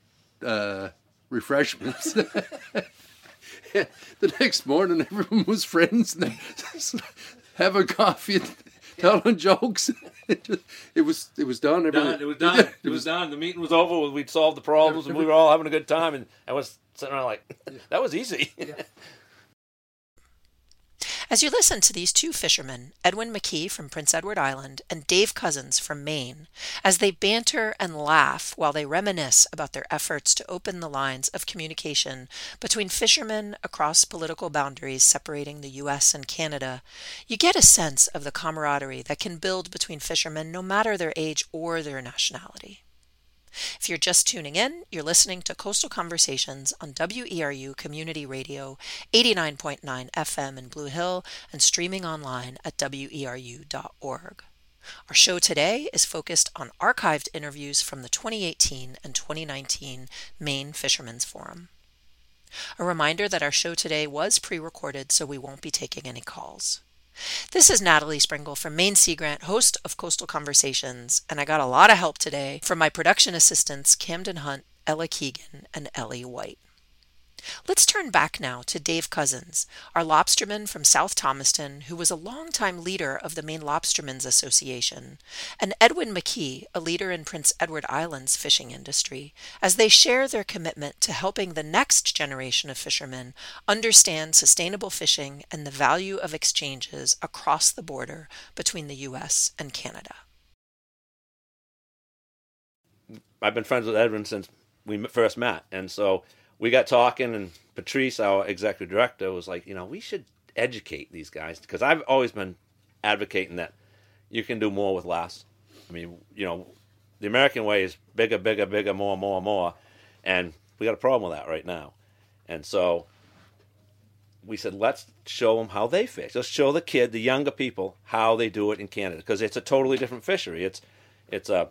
uh, refreshments. the next morning, everyone was friends and having coffee telling jokes. It, just, it was it was done. Done. It was done. It, it was done. The meeting was over. We'd solved the problems, and we were all having a good time. And I was sitting around like, that was easy. As you listen to these two fishermen, Edwin McKee from Prince Edward Island and Dave Cousins from Maine, as they banter and laugh while they reminisce about their efforts to open the lines of communication between fishermen across political boundaries separating the U.S. and Canada, you get a sense of the camaraderie that can build between fishermen no matter their age or their nationality. If you're just tuning in, you're listening to Coastal Conversations on WERU Community Radio 89.9 FM in Blue Hill and streaming online at weru.org. Our show today is focused on archived interviews from the 2018 and 2019 Maine Fishermen's Forum. A reminder that our show today was pre recorded, so we won't be taking any calls. This is Natalie Springuel from Maine Sea Grant, host of Coastal Conversations, and I got a lot of help today from my production assistants Camden Hunt, Ella Keegan, and Ellie White. Let's turn back now to Dave Cousins, our lobsterman from South Thomaston, who was a longtime leader of the Maine Lobstermen's Association, and Edwin McKee, a leader in Prince Edward Island's fishing industry, as they share their commitment to helping the next generation of fishermen understand sustainable fishing and the value of exchanges across the border between the U.S. and Canada. I've been friends with Edwin since we first met, and so we got talking, and Patrice, our executive director, was like, you know, we should educate these guys because I've always been advocating that you can do more with less. I mean, you know, the American way is bigger, bigger, bigger, more, more, more, and we got a problem with that right now. And so we said, let's show them how they fish. Let's show the kid, the younger people, how they do it in Canada because it's a totally different fishery. It's it's a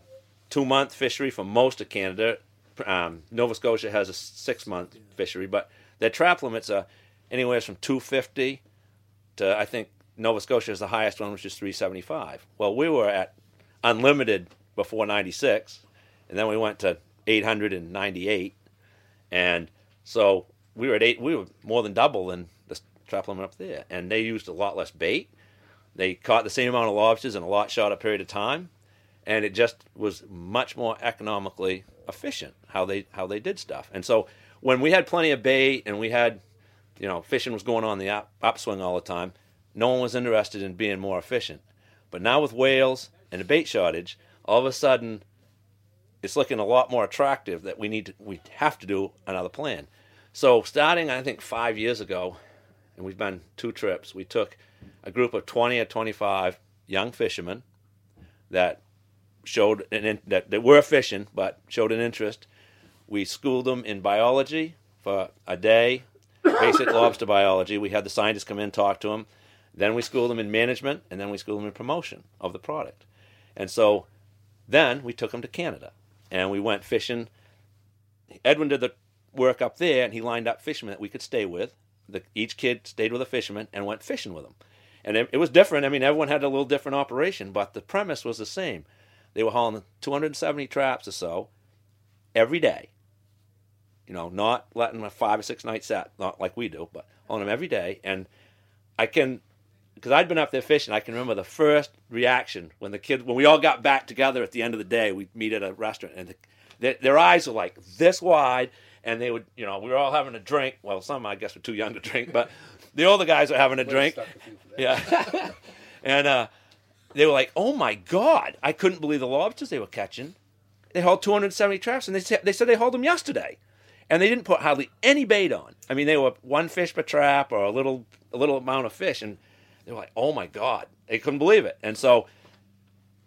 two month fishery for most of Canada um, Nova Scotia has a six month fishery, but their trap limits are anywhere from 250 to I think Nova Scotia is the highest one, which is 375. Well, we were at unlimited before 96, and then we went to 898, and so we were at eight. We were more than double than the trap limit up there, and they used a lot less bait. They caught the same amount of lobsters in a lot shorter period of time, and it just was much more economically efficient how they how they did stuff. And so when we had plenty of bait and we had, you know, fishing was going on the up, upswing all the time, no one was interested in being more efficient. But now with whales and a bait shortage, all of a sudden, it's looking a lot more attractive that we need to we have to do another plan. So starting I think five years ago, and we've been two trips. We took a group of twenty or twenty five young fishermen that showed an in, that they were fishing, but showed an interest. We schooled them in biology for a day, basic lobster biology. We had the scientists come in talk to them. Then we schooled them in management, and then we schooled them in promotion of the product. And so then we took them to Canada, and we went fishing. Edwin did the work up there, and he lined up fishermen that we could stay with. The, each kid stayed with a fisherman and went fishing with them. And it, it was different. I mean, everyone had a little different operation, but the premise was the same they were hauling 270 traps or so every day. You know, not letting them a five or six night set, not like we do, but on them every day. And I can, because I'd been up there fishing, I can remember the first reaction when the kids, when we all got back together at the end of the day, we'd meet at a restaurant, and the, their, their eyes were like this wide, and they would, you know, we were all having a drink. Well, some I guess were too young to drink, but the older guys were having a drink. Yeah, and uh, they were like, "Oh my god!" I couldn't believe the lobsters they were catching. They hauled 270 traps, and they said they said they hauled them yesterday, and they didn't put hardly any bait on. I mean, they were one fish per trap or a little a little amount of fish, and they were like, "Oh my god!" They couldn't believe it, and so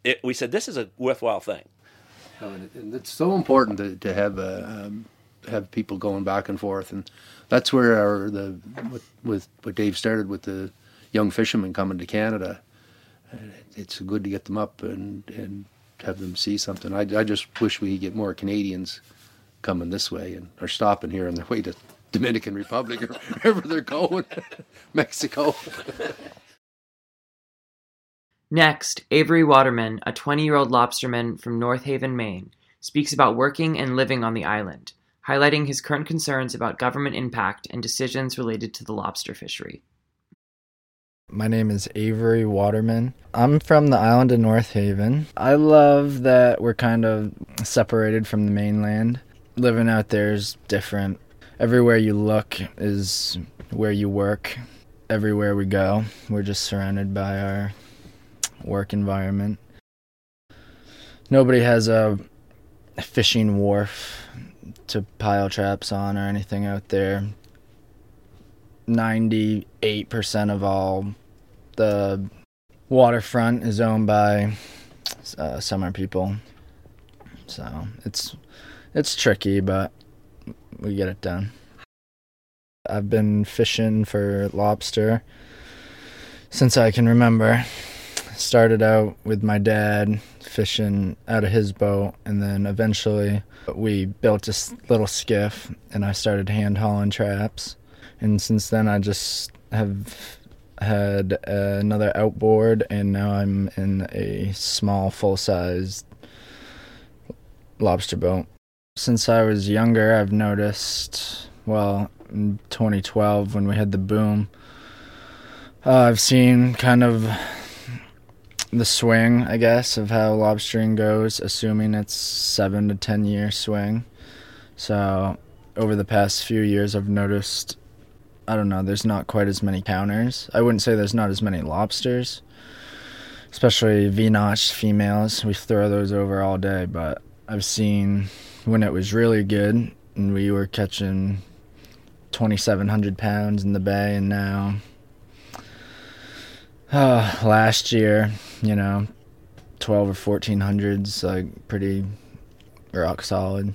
it, we said, "This is a worthwhile thing." and it's so important to, to have uh, um, have people going back and forth, and that's where our the with, with what Dave started with the young fishermen coming to Canada. It's good to get them up and, and have them see something. I, I just wish we could get more Canadians coming this way and are stopping here on their way to Dominican Republic or wherever they're going, Mexico. Next, Avery Waterman, a 20 year old lobsterman from North Haven, Maine, speaks about working and living on the island, highlighting his current concerns about government impact and decisions related to the lobster fishery. My name is Avery Waterman. I'm from the island of North Haven. I love that we're kind of separated from the mainland. Living out there is different. Everywhere you look is where you work. Everywhere we go, we're just surrounded by our work environment. Nobody has a fishing wharf to pile traps on or anything out there. 98% of all the waterfront is owned by uh, summer people. So it's it's tricky, but we get it done. I've been fishing for lobster since I can remember. Started out with my dad fishing out of his boat, and then eventually we built this little skiff, and I started hand hauling traps. And since then, I just have had another outboard, and now I'm in a small, full sized lobster boat. Since I was younger, I've noticed, well, in 2012 when we had the boom, uh, I've seen kind of the swing, I guess, of how lobstering goes, assuming it's seven to ten year swing. So over the past few years, I've noticed, I don't know, there's not quite as many counters. I wouldn't say there's not as many lobsters, especially V-notch females. We throw those over all day, but I've seen when it was really good and we were catching 2,700 pounds in the bay, and now uh, last year, you know, 12 or 1400s, like pretty rock solid.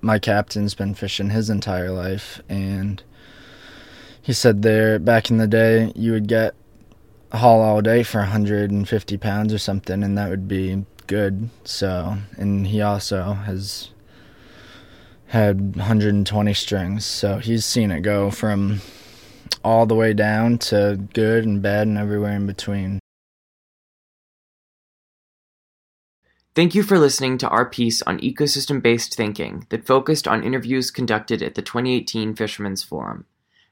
My captain's been fishing his entire life, and he said there back in the day you would get haul all day for 150 pounds or something, and that would be good. So, and he also has had 120 strings, so he's seen it go from all the way down to good and bad and everywhere in between. Thank you for listening to our piece on ecosystem based thinking that focused on interviews conducted at the 2018 Fishermen's Forum.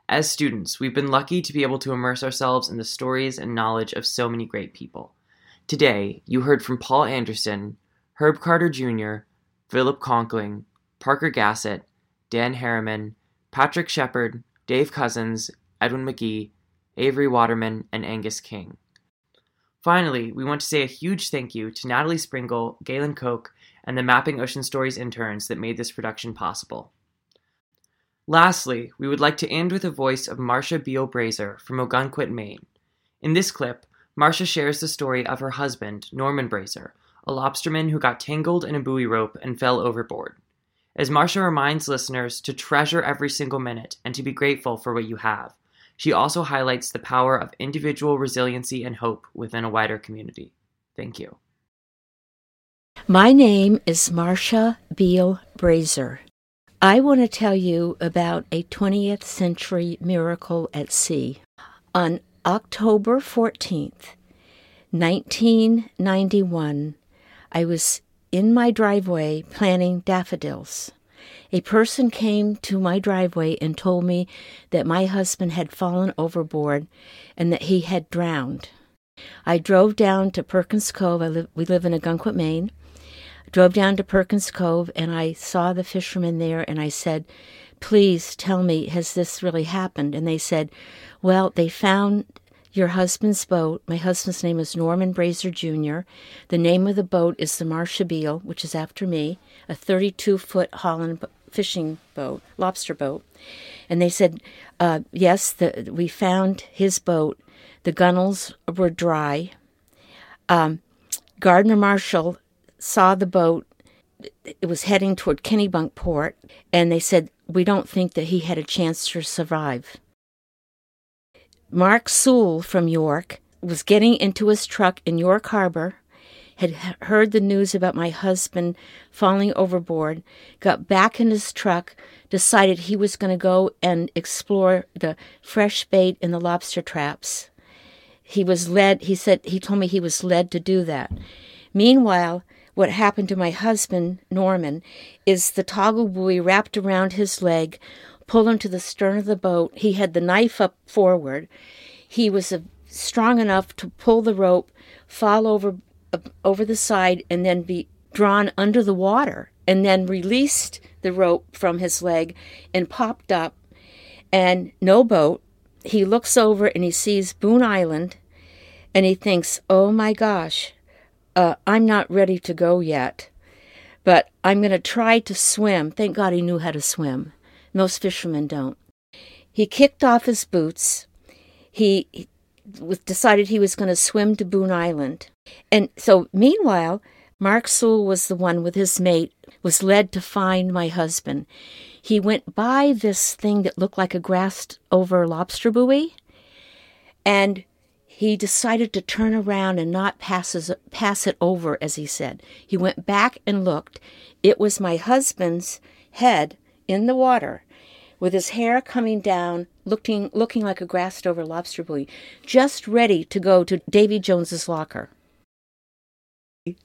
As students, we've been lucky to be able to immerse ourselves in the stories and knowledge of so many great people. Today, you heard from Paul Anderson, Herb Carter Jr., Philip Conkling, Parker Gassett, Dan Harriman, Patrick Shepard, Dave Cousins, Edwin McGee, Avery Waterman, and Angus King. Finally, we want to say a huge thank you to Natalie Springuel, Galen Koch, and the Mapping Ocean Stories interns that made this production possible. Lastly, we would like to end with a voice of Marcia Beal Brazer from Ogunquit, Maine. In this clip, Marcia shares the story of her husband, Norman Brazer, a lobsterman who got tangled in a buoy rope and fell overboard. As Marcia reminds listeners to treasure every single minute and to be grateful for what you have, she also highlights the power of individual resiliency and hope within a wider community. Thank you. My name is Marcia Beal Brazer. I want to tell you about a 20th century miracle at sea. On October 14th, 1991, I was in my driveway planting daffodils. A person came to my driveway and told me that my husband had fallen overboard and that he had drowned. I drove down to Perkins Cove. Live, we live in Ogunquit, Maine. Drove down to Perkins Cove and I saw the fishermen there and I said, Please tell me, has this really happened? And they said, Well, they found your husband's boat. My husband's name is Norman Brazer Jr. The name of the boat is the Marcia Beal, which is after me, a 32 foot Holland fishing boat, lobster boat. And they said, uh, yes, the, we found his boat. The gunnels were dry. Um, Gardner Marshall saw the boat. It was heading toward Kennebunkport, and they said, We don't think that he had a chance to survive. Mark Sewell from York was getting into his truck in York Harbor, had heard the news about my husband falling overboard, got back in his truck, decided he was going to go and explore the fresh bait in the lobster traps. He was led, he said, he told me he was led to do that. Meanwhile, what happened to my husband, Norman, is the toggle buoy wrapped around his leg, pulled him to the stern of the boat. He had the knife up forward. He was uh, strong enough to pull the rope, fall over uh, over the side, and then be drawn under the water, and then released the rope from his leg and popped up. And no boat. He looks over and he sees Boone Island, and he thinks, "Oh my gosh, uh, I'm not ready to go yet." But I'm going to try to swim. Thank God he knew how to swim. Most fishermen don't. He kicked off his boots. He, he decided he was going to swim to Boone Island. And so, meanwhile, Mark Sewell was the one with his mate, was led to find my husband. He went by this thing that looked like a grassed over lobster buoy, and he decided to turn around and not pass, his, pass it over, as he said. He went back and looked. It was my husband's head in the water with his hair coming down, looking looking like a grassed over lobster buoy, just ready to go to Davy Jones's locker. And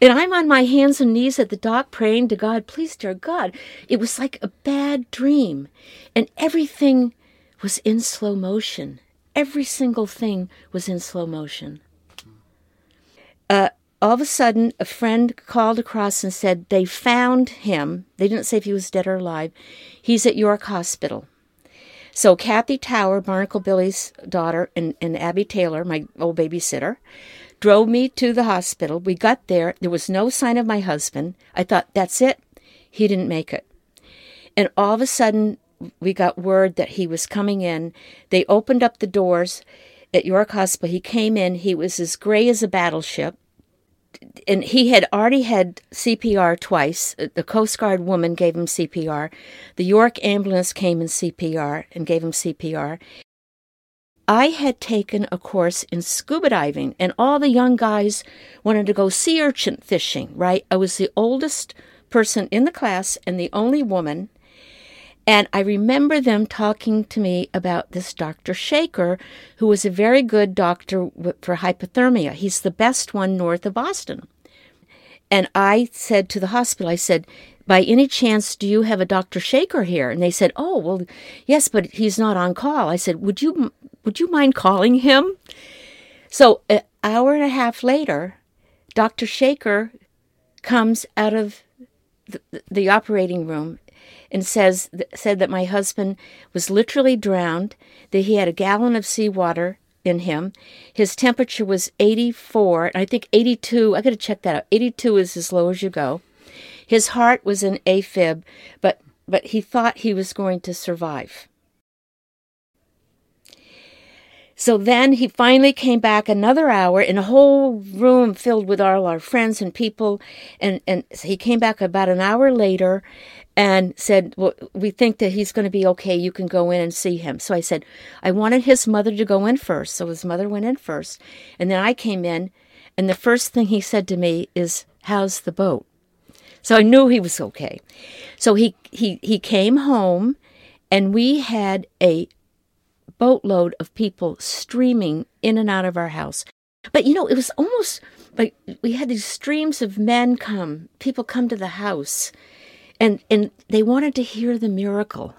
I'm on my hands and knees at the dock praying to God, please, dear God. It was like a bad dream. And everything was in slow motion. Every single thing was in slow motion. Uh, all of a sudden, a friend called across and said they found him. They didn't say if he was dead or alive. He's at York Hospital. So Kathy Tower, Barnacle Billy's daughter, and, and Abby Taylor, my old babysitter, drove me to the hospital. We got there. There was no sign of my husband. I thought, that's it. He didn't make it. And all of a sudden, we got word that he was coming in. They opened up the doors at York Hospital. He came in. He was as gray as a battleship and he had already had CPR twice. Uh, the Coast Guard woman gave him CPR. The York ambulance came in CPR and gave him CPR. I had taken a course in scuba diving, and all the young guys wanted to go sea urchin fishing, right? I was the oldest person in the class and the only woman. And I remember them talking to me about this Dr. Shaker, who was a very good doctor for hypothermia. He's the best one north of Boston. And I said to the hospital, I said, by any chance, do you have a Dr. Shaker here? And they said, oh, well, yes, but he's not on call. I said, would you, would you mind calling him? So an hour and a half later, Dr. Shaker comes out of the, the operating room and says said that my husband was literally drowned, that he had a gallon of seawater in him. His temperature was 84, I think 82. I got to check that out. 82 is as low as you go. His heart was in AFib, but but he thought he was going to survive. So then he finally came back another hour in a whole room filled with all our friends and people. And, and he came back about an hour later and said, Well, we think that he's going to be okay. You can go in and see him. So I said, I wanted his mother to go in first. So his mother went in first. And then I came in. And the first thing he said to me is, How's the boat? So I knew he was okay. So he, he, he came home and we had a boatload of people streaming in and out of our house. But you know, it was almost like we had these streams of men come, people come to the house and and they wanted to hear the miracle.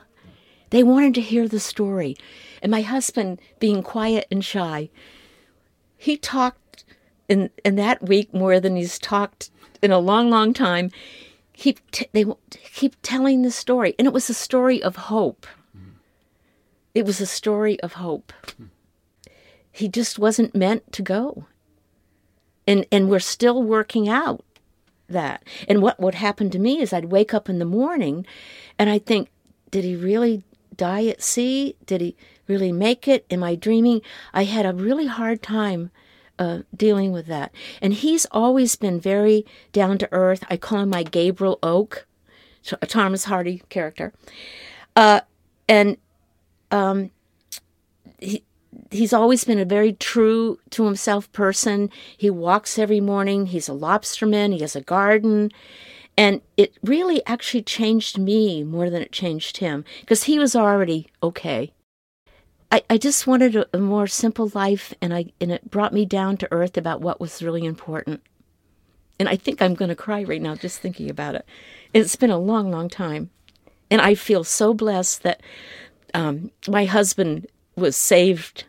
They wanted to hear the story. And my husband being quiet and shy he talked in in that week more than he's talked in a long long time. Keep t- they keep telling the story. And it was a story of hope. It was a story of hope. He just wasn't meant to go. And and we're still working out that. And what would happen to me is I'd wake up in the morning and I'd think, did he really die at sea? Did he really make it? Am I dreaming? I had a really hard time uh, dealing with that. And he's always been very down to earth. I call him my Gabriel Oak, a Thomas Hardy character. Uh, and um, he, he's always been a very true to himself person. He walks every morning. He's a lobsterman. He has a garden. And it really actually changed me more than it changed him because he was already okay. I, I just wanted a, a more simple life and I and it brought me down to earth about what was really important. And I think I'm going to cry right now just thinking about it. It's been a long, long time. And I feel so blessed that um, my husband was saved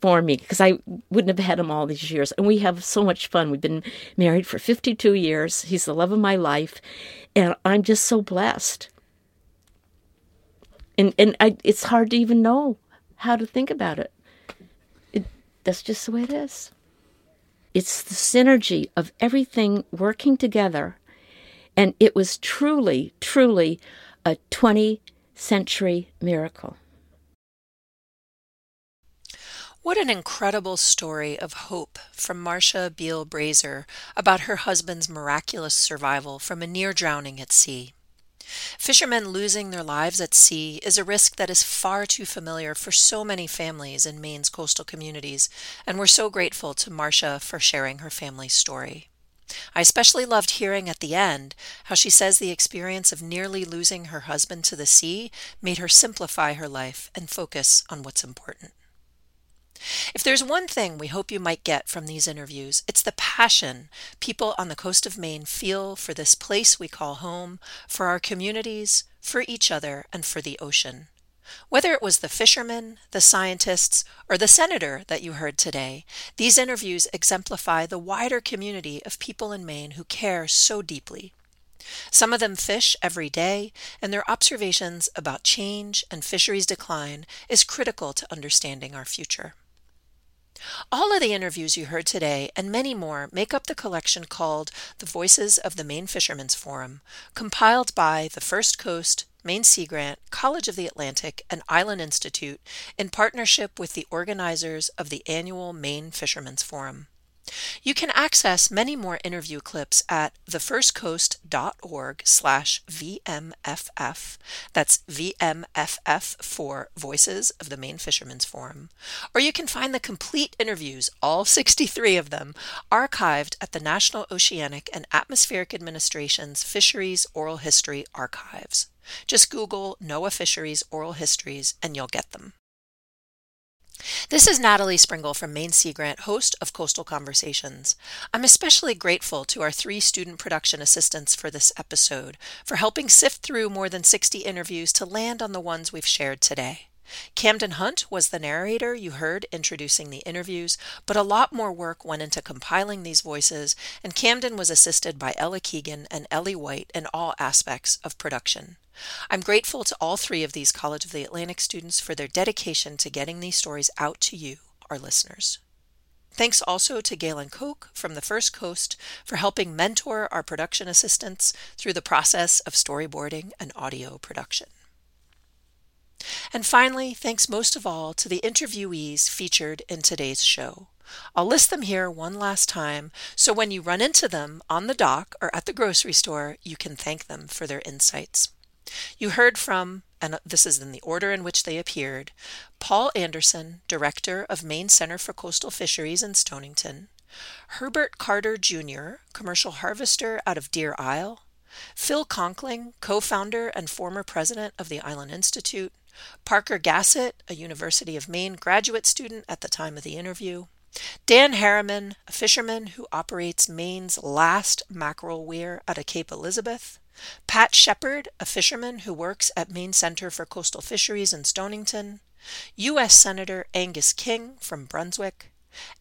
for me because I wouldn't have had him all these years. And we have so much fun. We've been married for 52 years. He's the love of my life. And I'm just so blessed. And, and I, it's hard to even know how to think about it. it. That's just the way it is. It's the synergy of everything working together. And it was truly, truly a 20th century miracle. What an incredible story of hope from Marcia Beale Brazer about her husband's miraculous survival from a near drowning at sea. Fishermen losing their lives at sea is a risk that is far too familiar for so many families in Maine's coastal communities, and we're so grateful to Marcia for sharing her family's story. I especially loved hearing at the end how she says the experience of nearly losing her husband to the sea made her simplify her life and focus on what's important. If there's one thing we hope you might get from these interviews, it's the passion people on the coast of Maine feel for this place we call home, for our communities, for each other, and for the ocean. Whether it was the fishermen, the scientists, or the senator that you heard today, these interviews exemplify the wider community of people in Maine who care so deeply. Some of them fish every day, and their observations about change and fisheries decline is critical to understanding our future. All of the interviews you heard today and many more make up the collection called The Voices of the Maine Fishermen's Forum, compiled by the First Coast, Maine Sea Grant, College of the Atlantic, and Island Institute in partnership with the organizers of the annual Maine Fishermen's Forum. You can access many more interview clips at thefirstcoast.org slash VMFF. That's VMFF for Voices of the Maine Fishermen's Forum. Or you can find the complete interviews, all 63 of them, archived at the National Oceanic and Atmospheric Administration's Fisheries Oral History Archives. Just Google NOAA Fisheries Oral Histories and you'll get them. This is Natalie Springuel from Maine Sea Grant, host of Coastal Conversations. I'm especially grateful to our three student production assistants for this episode for helping sift through more than 60 interviews to land on the ones we've shared today. Camden Hunt was the narrator you heard introducing the interviews, but a lot more work went into compiling these voices, and Camden was assisted by Ella Keegan and Ellie White in all aspects of production. I'm grateful to all three of these College of the Atlantic students for their dedication to getting these stories out to you, our listeners. Thanks also to Galen Koch from the First Coast for helping mentor our production assistants through the process of storyboarding and audio production. And finally, thanks most of all to the interviewees featured in today's show. I'll list them here one last time so when you run into them on the dock or at the grocery store, you can thank them for their insights. You heard from, and this is in the order in which they appeared, Paul Anderson, Director of Maine Center for Coastal Fisheries in Stonington, Herbert Carter Jr., Commercial Harvester out of Deer Isle, Phil Conkling, co founder and former president of the Island Institute, Parker Gassett, a University of Maine graduate student at the time of the interview, Dan Harriman, a fisherman who operates Maine's last mackerel weir out of Cape Elizabeth, Pat Shepard, a fisherman who works at Maine Center for Coastal Fisheries in Stonington, U.S. Senator Angus King from Brunswick,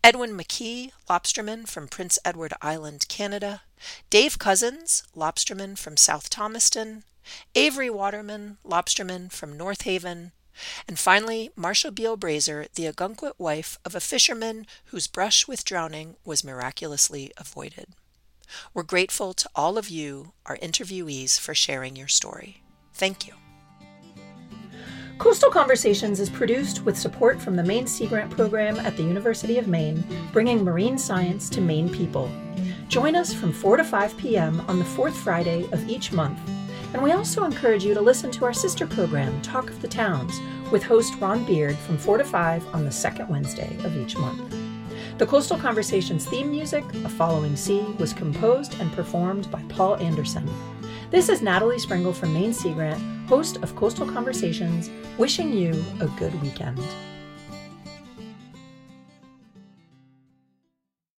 Edwin McKee, lobsterman from Prince Edward Island, Canada, Dave Cousins, lobsterman from South Thomaston, Avery Waterman, lobsterman from North Haven, and finally Marcia Beale Brazer, the Ogunquit wife of a fisherman whose brush with drowning was miraculously avoided. We're grateful to all of you, our interviewees, for sharing your story. Thank you. Coastal Conversations is produced with support from the Maine Sea Grant Program at the University of Maine, bringing marine science to Maine people. Join us from 4 to 5 p.m. on the fourth Friday of each month and we also encourage you to listen to our sister program, Talk of the Towns, with host Ron Beard from 4 to 5 on the second Wednesday of each month. The Coastal Conversations theme music, A Following Sea, was composed and performed by Paul Anderson. This is Natalie Springuel from Maine Sea Grant, host of Coastal Conversations, wishing you a good weekend.